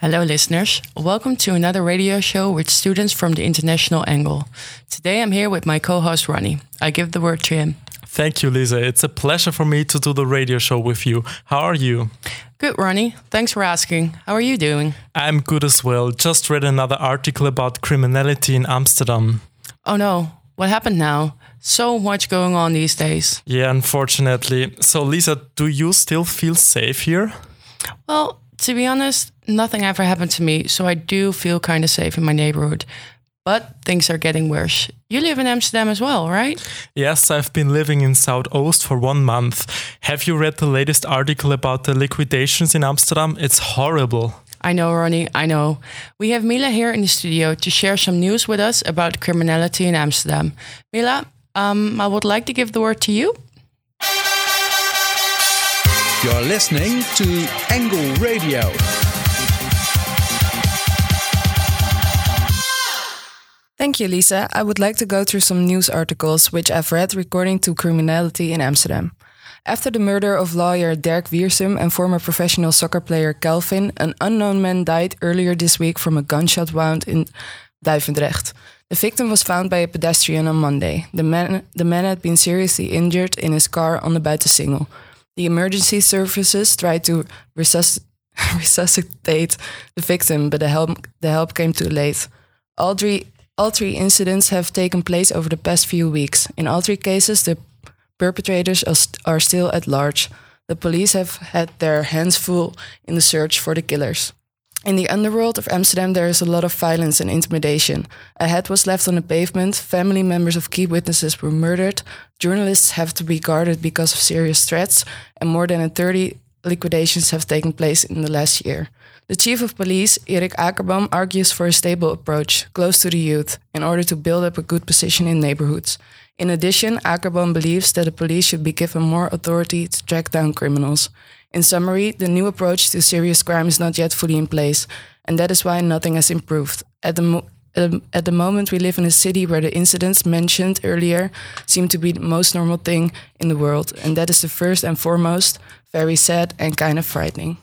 Hello, listeners. Welcome to another radio show with students from the international angle. Today I'm here with my co host Ronnie. I give the word to him. Thank you, Lisa. It's a pleasure for me to do the radio show with you. How are you? Good, Ronnie. Thanks for asking. How are you doing? I'm good as well. Just read another article about criminality in Amsterdam. Oh no, what happened now? So much going on these days. Yeah, unfortunately. So, Lisa, do you still feel safe here? Well, to be honest, nothing ever happened to me, so I do feel kind of safe in my neighborhood. But things are getting worse. You live in Amsterdam as well, right? Yes, I've been living in Zuidoost for one month. Have you read the latest article about the liquidations in Amsterdam? It's horrible. I know, Ronnie, I know. We have Mila here in the studio to share some news with us about criminality in Amsterdam. Mila, um, I would like to give the word to you. You're listening to Angle Radio. Thank you, Lisa. I would like to go through some news articles which I've read regarding to criminality in Amsterdam. After the murder of lawyer Dirk Wiersum and former professional soccer player Kelvin, an unknown man died earlier this week from a gunshot wound in Duivendrecht. The victim was found by a pedestrian on Monday. The man, the man had been seriously injured in his car on the Buitensingel. The emergency services tried to resusc- resuscitate the victim, but the help, the help came too late. All three all three incidents have taken place over the past few weeks. In all three cases, the perpetrators are still at large. The police have had their hands full in the search for the killers. In the underworld of Amsterdam, there is a lot of violence and intimidation. A head was left on the pavement, family members of key witnesses were murdered, journalists have to be guarded because of serious threats, and more than 30 liquidations have taken place in the last year. The chief of police, Erik Akerboom, argues for a stable approach, close to the youth, in order to build up a good position in neighborhoods. In addition, Akerboom believes that the police should be given more authority to track down criminals. In summary, the new approach to serious crime is not yet fully in place, and that is why nothing has improved. At the, mo- um, at the moment, we live in a city where the incidents mentioned earlier seem to be the most normal thing in the world, and that is the first and foremost very sad and kind of frightening.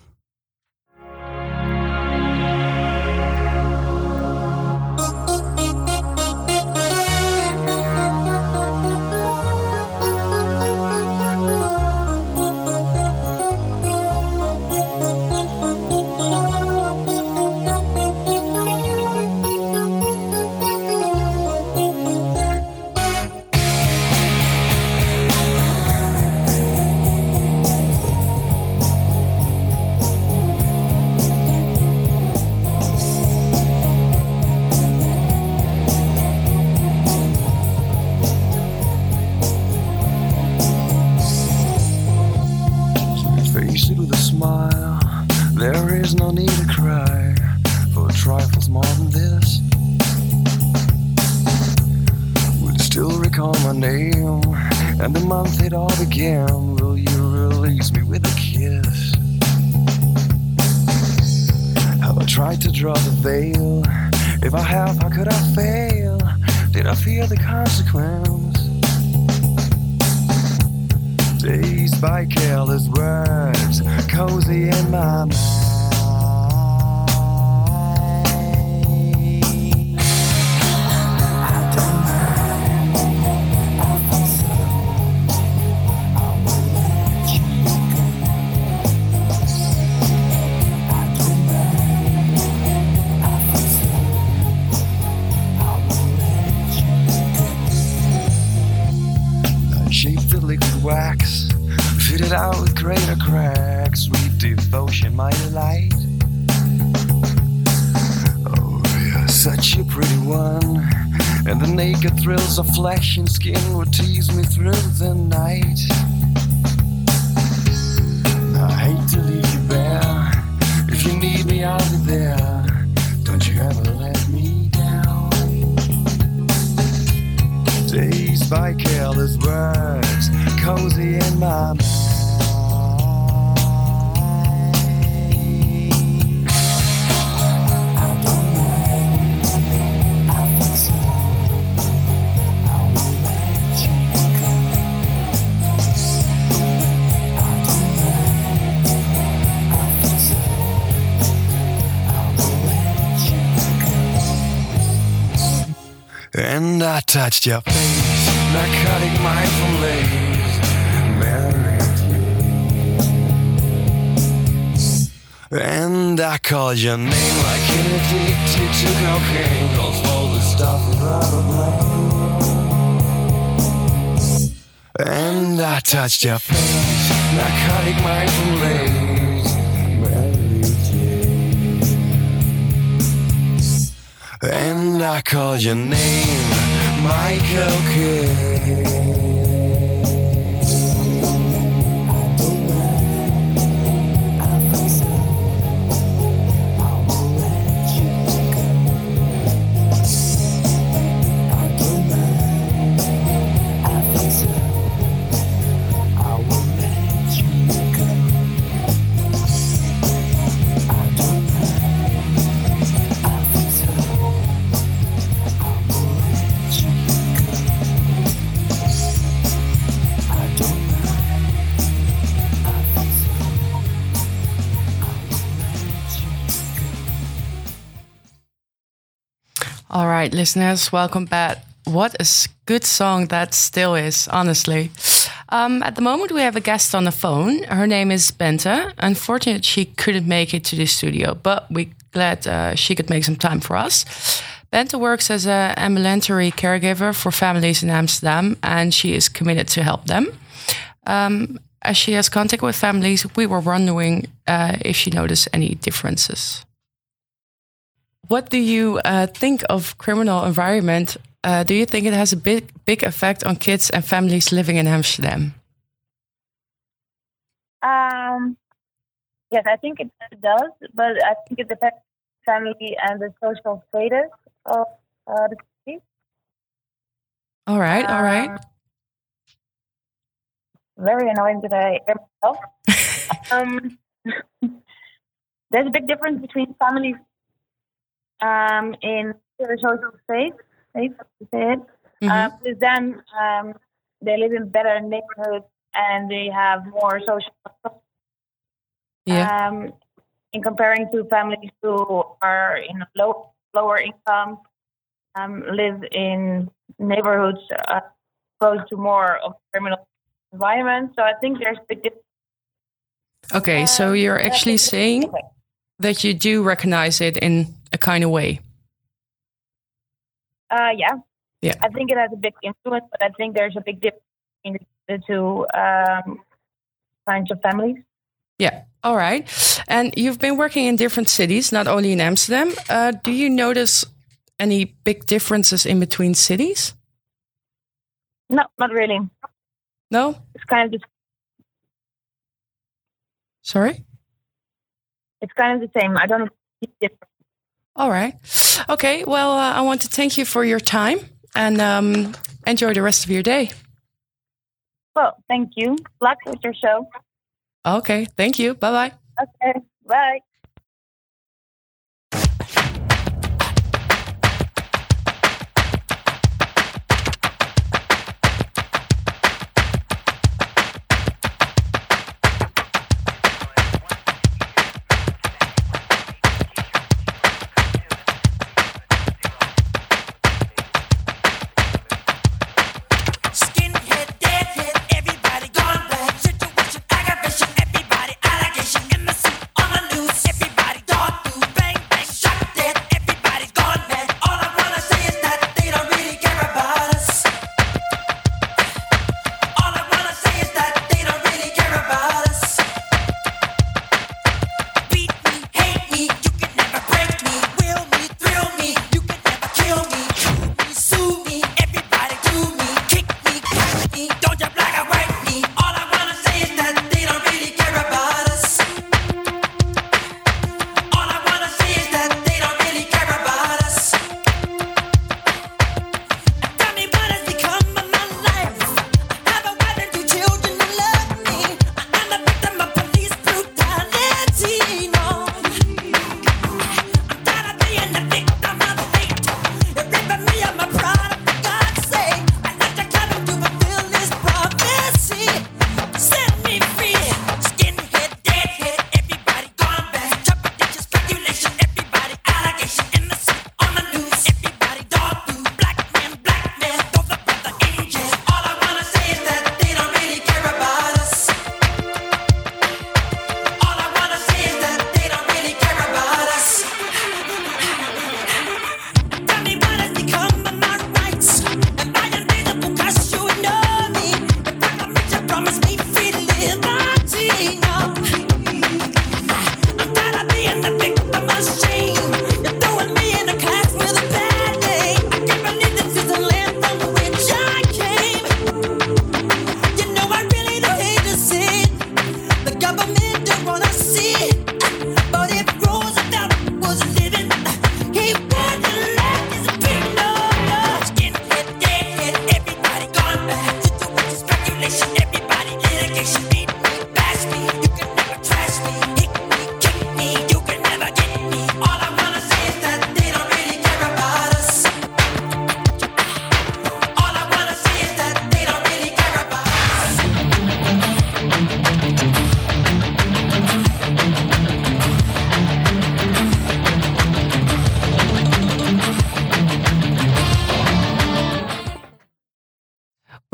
Touched your face, narcotic mindful lace, married. And I called your name like an addicted to cocaine, cause all the stuff without a blame. And I touched your face, narcotic mindful lace. And I called your name, Michael Kidd. Listeners, welcome back. What a good song that still is, honestly. Um, at the moment, we have a guest on the phone. Her name is Benta. Unfortunately, she couldn't make it to the studio, but we're glad uh, she could make some time for us. Benta works as an ambulatory caregiver for families in Amsterdam, and she is committed to help them. Um, as she has contact with families, we were wondering uh, if she noticed any differences. What do you uh, think of criminal environment? Uh, do you think it has a big, big effect on kids and families living in Amsterdam? Um, yes, I think it does, but I think it depends family and the social status of uh, the city. All right, all right. Um, very annoying that I hear myself. um, there's a big difference between families um, in their social space, how to say it. Mhm. Uh, with them, um, they live in better neighborhoods and they have more social. yeah. Um, in comparing to families who are in a low, lower income, um, live in neighborhoods uh, close to more of criminal environment. So I think there's a big difference. Okay, so Um, you're actually saying that you do recognize it in a kind of way. Uh, yeah. Yeah. I think it has a big influence, but I think there's a big difference between the two um, kinds of families. Yeah. All right. And you've been working in different cities, not only in Amsterdam. Uh, do you notice any big differences in between cities? No, not really. No? It's kind of the, Sorry? it's kind of the same. I don't see difference. All right. Okay. Well, uh, I want to thank you for your time and um, enjoy the rest of your day. Well, thank you. Luck with your show. Okay. Thank you. Bye bye. Okay. Bye.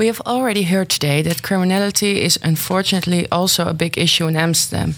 We have already heard today that criminality is unfortunately also a big issue in Amsterdam.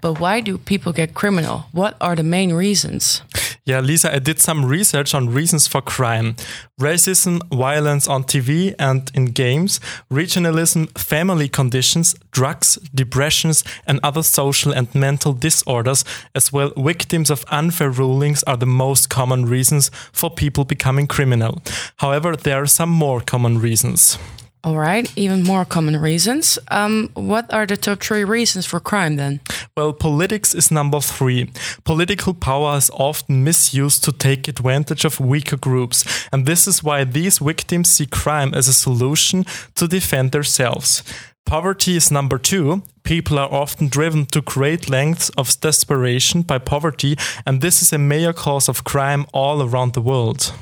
But why do people get criminal? What are the main reasons? Yeah, Lisa, I did some research on reasons for crime racism, violence on TV and in games, regionalism, family conditions, drugs, depressions, and other social and mental disorders, as well victims of unfair rulings, are the most common reasons for people becoming criminal. However, there are some more common reasons. All right, even more common reasons. Um, what are the top three reasons for crime then? Well, politics is number three. Political power is often misused to take advantage of weaker groups, and this is why these victims see crime as a solution to defend themselves. Poverty is number two. People are often driven to great lengths of desperation by poverty, and this is a major cause of crime all around the world.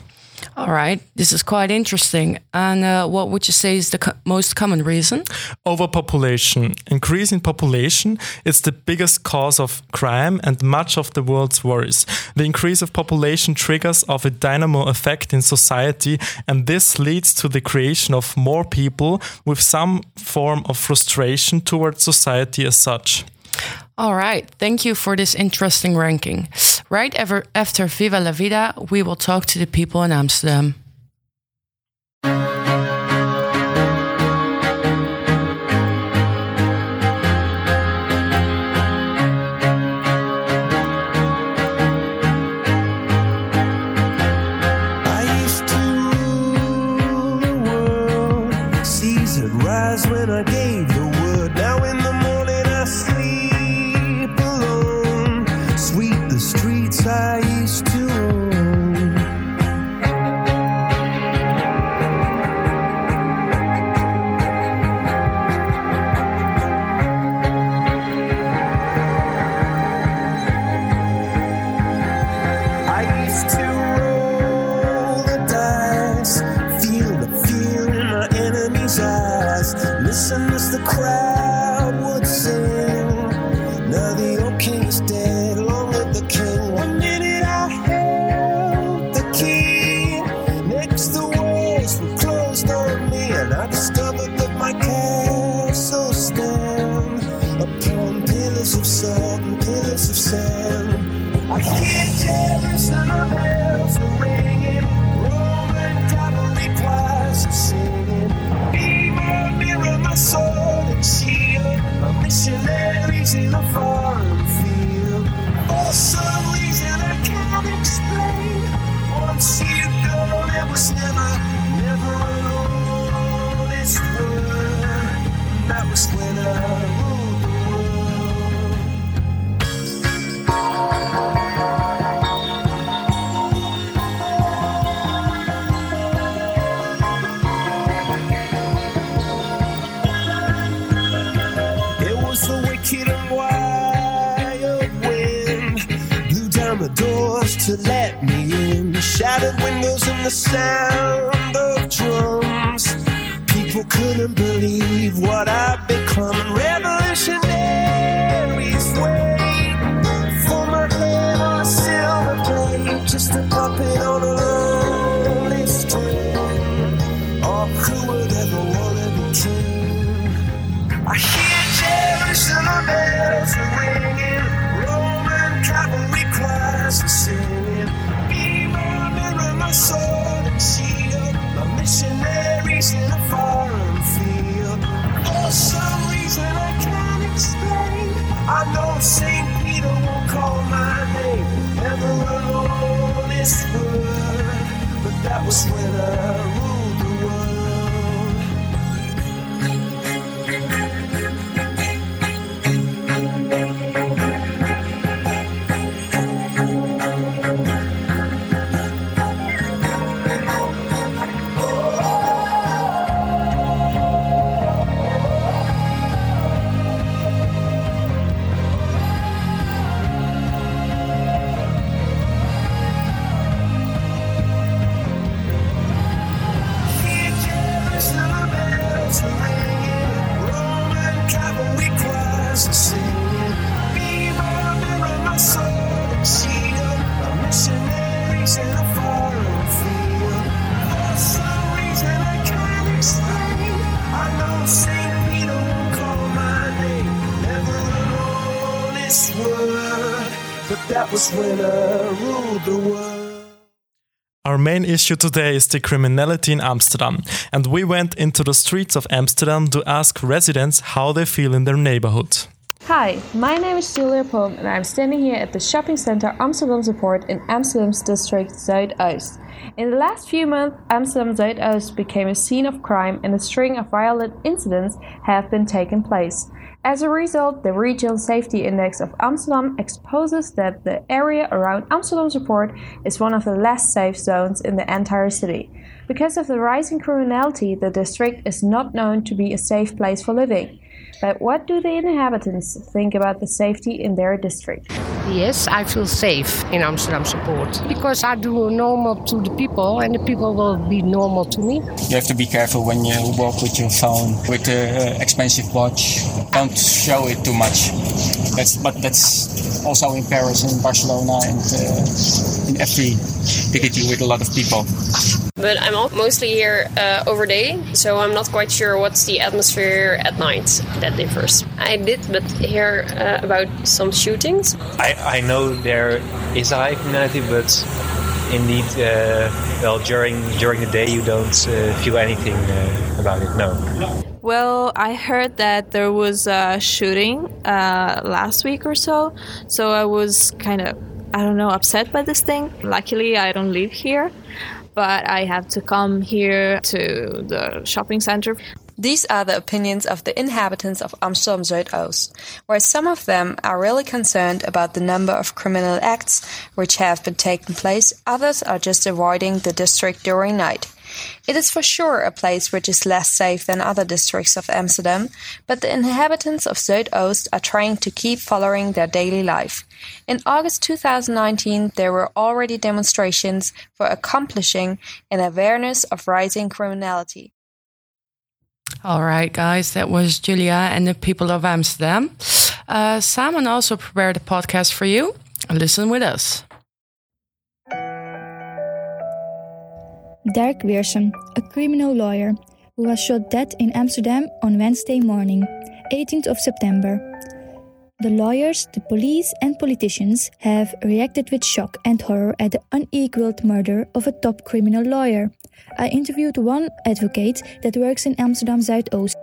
All right, this is quite interesting. And uh, what would you say is the co- most common reason? Overpopulation. Increasing population is the biggest cause of crime and much of the world's worries. The increase of population triggers of a dynamo effect in society, and this leads to the creation of more people with some form of frustration towards society as such. All right, thank you for this interesting ranking. Right ever after Viva la Vida, we will talk to the people in Amsterdam. When I gave puppet on a was with us. Our main issue today is the criminality in Amsterdam, and we went into the streets of Amsterdam to ask residents how they feel in their neighborhood. Hi, my name is Julia Pom and I'm standing here at the shopping center Amsterdamse Poort in Amsterdam's district Zuidoost. In the last few months, Amsterdam Zuidoost became a scene of crime and a string of violent incidents have been taking place. As a result, the Regional Safety Index of Amsterdam exposes that the area around Amsterdamse Poort is one of the less safe zones in the entire city. Because of the rising criminality, the district is not known to be a safe place for living. But what do the inhabitants think about the safety in their district? Yes, I feel safe in Amsterdamse Poort because I do normal to the people and the people will be normal to me. You have to be careful when you walk with your phone, with the uh, expensive watch. Don't show it too much. That's but that's also in Paris, in Barcelona, and uh, in every city with a lot of people. But I'm mostly here uh, over day, so I'm not quite sure what's the atmosphere at night. That differs. I did, but hear uh, about some shootings. I, I know there is a high criminality, but indeed, uh, well, during during the day you don't uh, feel anything uh, about it. No. Well, I heard that there was a shooting uh, last week or so, so I was kind of, I don't know, upset by this thing. Luckily, I don't live here, but I have to come here to the shopping center. These are the opinions of the inhabitants of Amsterdam Zuidoost, where some of them are really concerned about the number of criminal acts which have been taking place, others are just avoiding the district during night. It is for sure a place which is less safe than other districts of Amsterdam, but the inhabitants of Zuidoost are trying to keep following their daily life. In August 2019, there were already demonstrations for accomplishing an awareness of rising criminality. All right, guys, that was Julia and the people of Amsterdam. Uh, Simon also prepared a podcast for you. Listen with us. Dirk Wiersum, a criminal lawyer who was shot dead in Amsterdam on Wednesday morning, 18th of September. The lawyers, the police, and politicians have reacted with shock and horror at the unequaled murder of a top criminal lawyer. I interviewed one advocate that works in Amsterdam Zuidoost.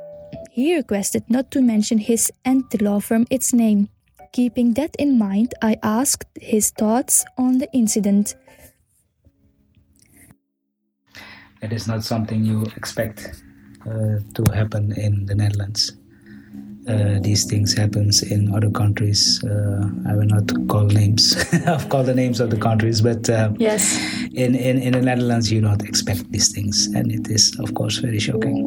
He requested not to mention his and the law firm its name. Keeping that in mind, I asked his thoughts on the incident. It is not something you expect uh, to happen in the Netherlands. Uh, these things happens in other countries. Uh, I will not call names. I'll call the names of the countries, but um, yes, in, in in the Netherlands you don't expect these things, and it is of course very shocking.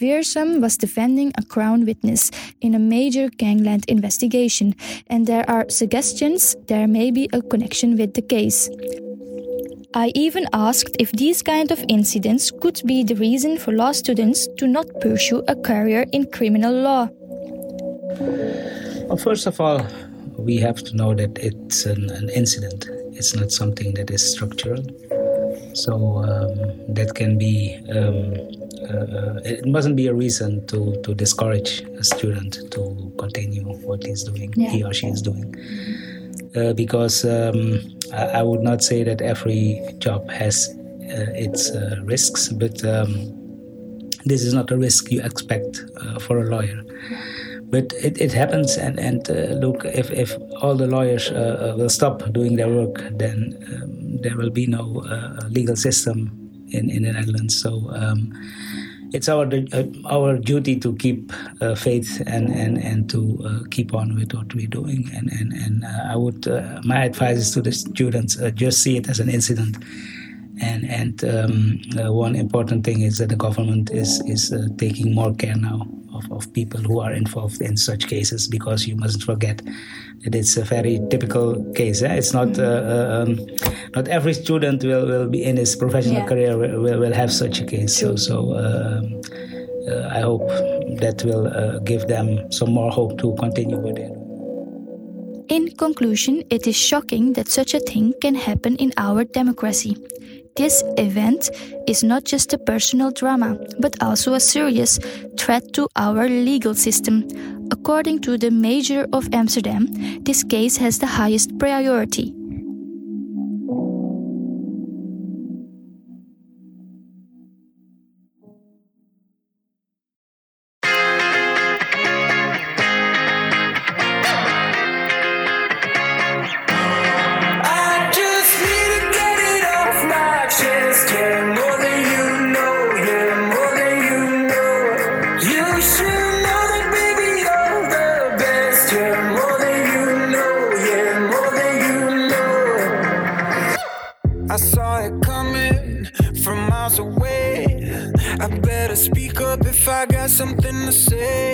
Wiersum was defending a crown witness in a major gangland investigation, and there are suggestions there may be a connection with the case. I even asked if these kind of incidents could be the reason for law students to not pursue a career in criminal law. Well, first of all, we have to know that it's an, an incident. It's not something that is structural. So um, that can be. Um, uh, it mustn't be a reason to, to discourage a student to continue what he's doing, Yeah. he or she is doing. Uh, because um, I, I would not say that every job has uh, its uh, risks, but um, this is not a risk you expect uh, for a lawyer. But it, it happens, and, and uh, look, if, if all the lawyers will stop doing their work, then um, there will be no legal system in, in the Netherlands. So um, it's our uh, our duty to keep uh, faith and and and to uh, keep on with what we're doing. And and and uh, I would uh, my advice is to the students just see it as an incident. And and um, uh, one important thing is that the government is is uh, taking more care now of, of people who are involved in such cases because you mustn't forget that it's a very typical case. Eh? It's not uh, uh, um, not every student will, will be in his professional Yeah. career will, will, have such a case. So so um, uh, I hope that will uh, give them some more hope to continue with it. In conclusion, it is shocking that such a thing can happen in our democracy. This event is not just a personal drama, but also a serious threat to our legal system. According to the Mayor of Amsterdam, this case has the highest priority. Something to say.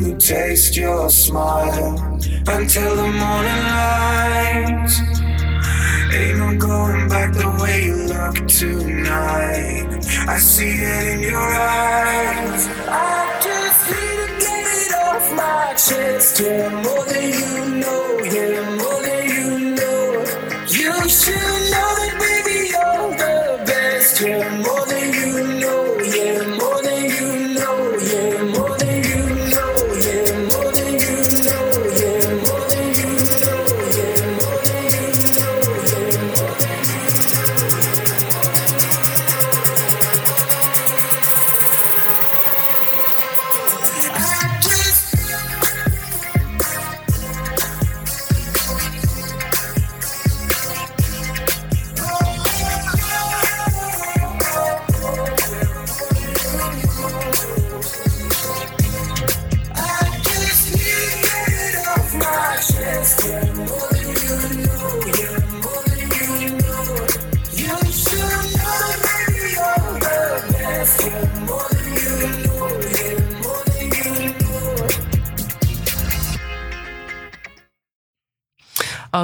Me taste your smile until the morning light. Ain't no going back the way you look tonight. I see it in your eyes. I just need to get it off my chest. Yeah, more than you know. Yeah,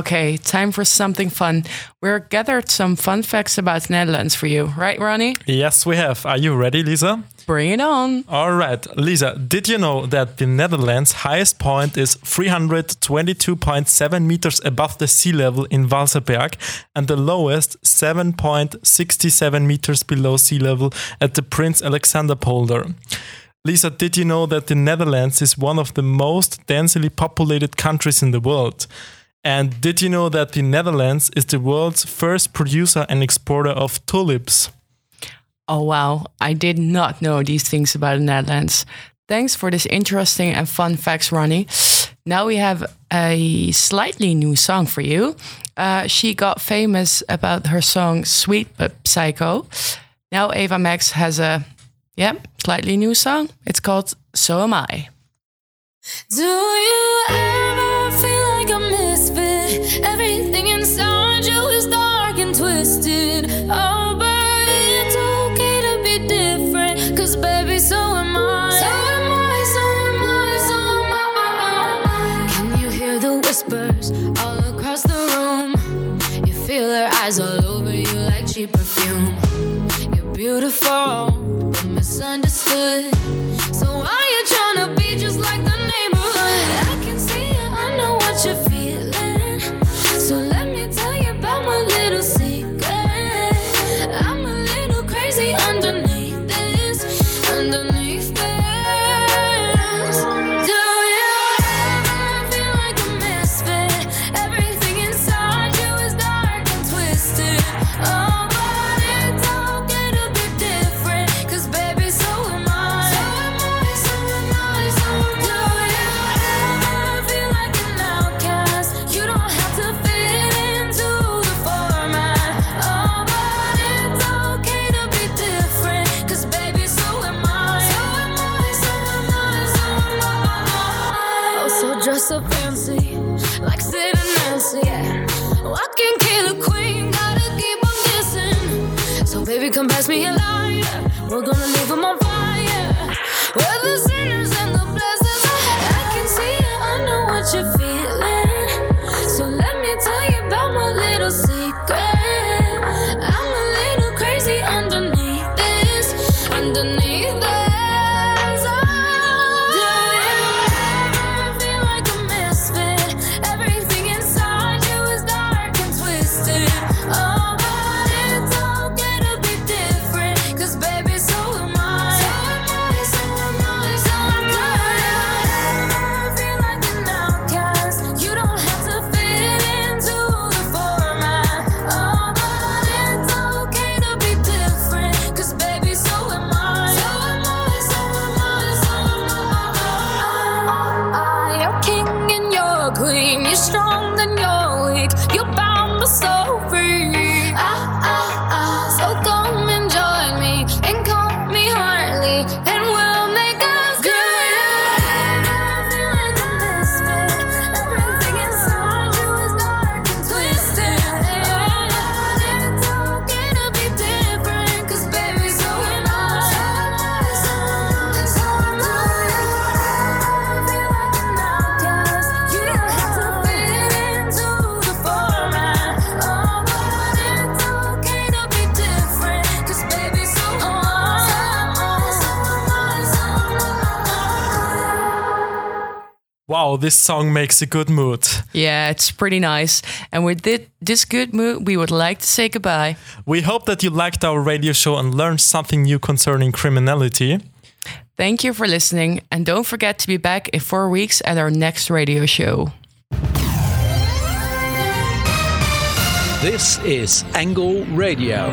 Okay, time for something fun. We're gathered some fun facts about Netherlands for you, right, Ronnie? Yes, we have. Are you ready, Lisa? Bring it on. All right, Lisa, did you know that the Netherlands' highest point is 322.7 meters above the sea level in Vaalserberg and the lowest 7.67 meters below sea level at the Prince Alexander polder? Lisa, did you know that the Netherlands is one of the most densely populated countries in the world? And did you know that the Netherlands is the world's first producer and exporter of tulips? Oh, wow. I did not know these things about the Netherlands. Thanks for this interesting and fun facts, Ronnie. Now we have a slightly new song for you. Uh, she got famous about her song Sweet But Psycho. Now Ava Max has a, yeah, slightly new song. It's called So Am I. Do you Everything inside you is dark and twisted. Oh, but it's okay to be different. Cause, baby, so am I. So am I, so am I, so am I. Can you hear the whispers all across the room? You feel eyes all over you like cheap perfume. You're beautiful, but misunderstood. So why you tryna be just like the neighborhood? I can see it, I know what you feel. Come pass me a lighter. We're gonna leave 'em on fire. We're the sinners Wow, this song makes a good mood. Yeah, it's pretty nice. And with this good mood, we would like to say goodbye. We hope that you liked our radio show and learned something new concerning criminality. Thank you for listening, and don't forget to be back in four weeks at our next radio show. This is Angle Radio.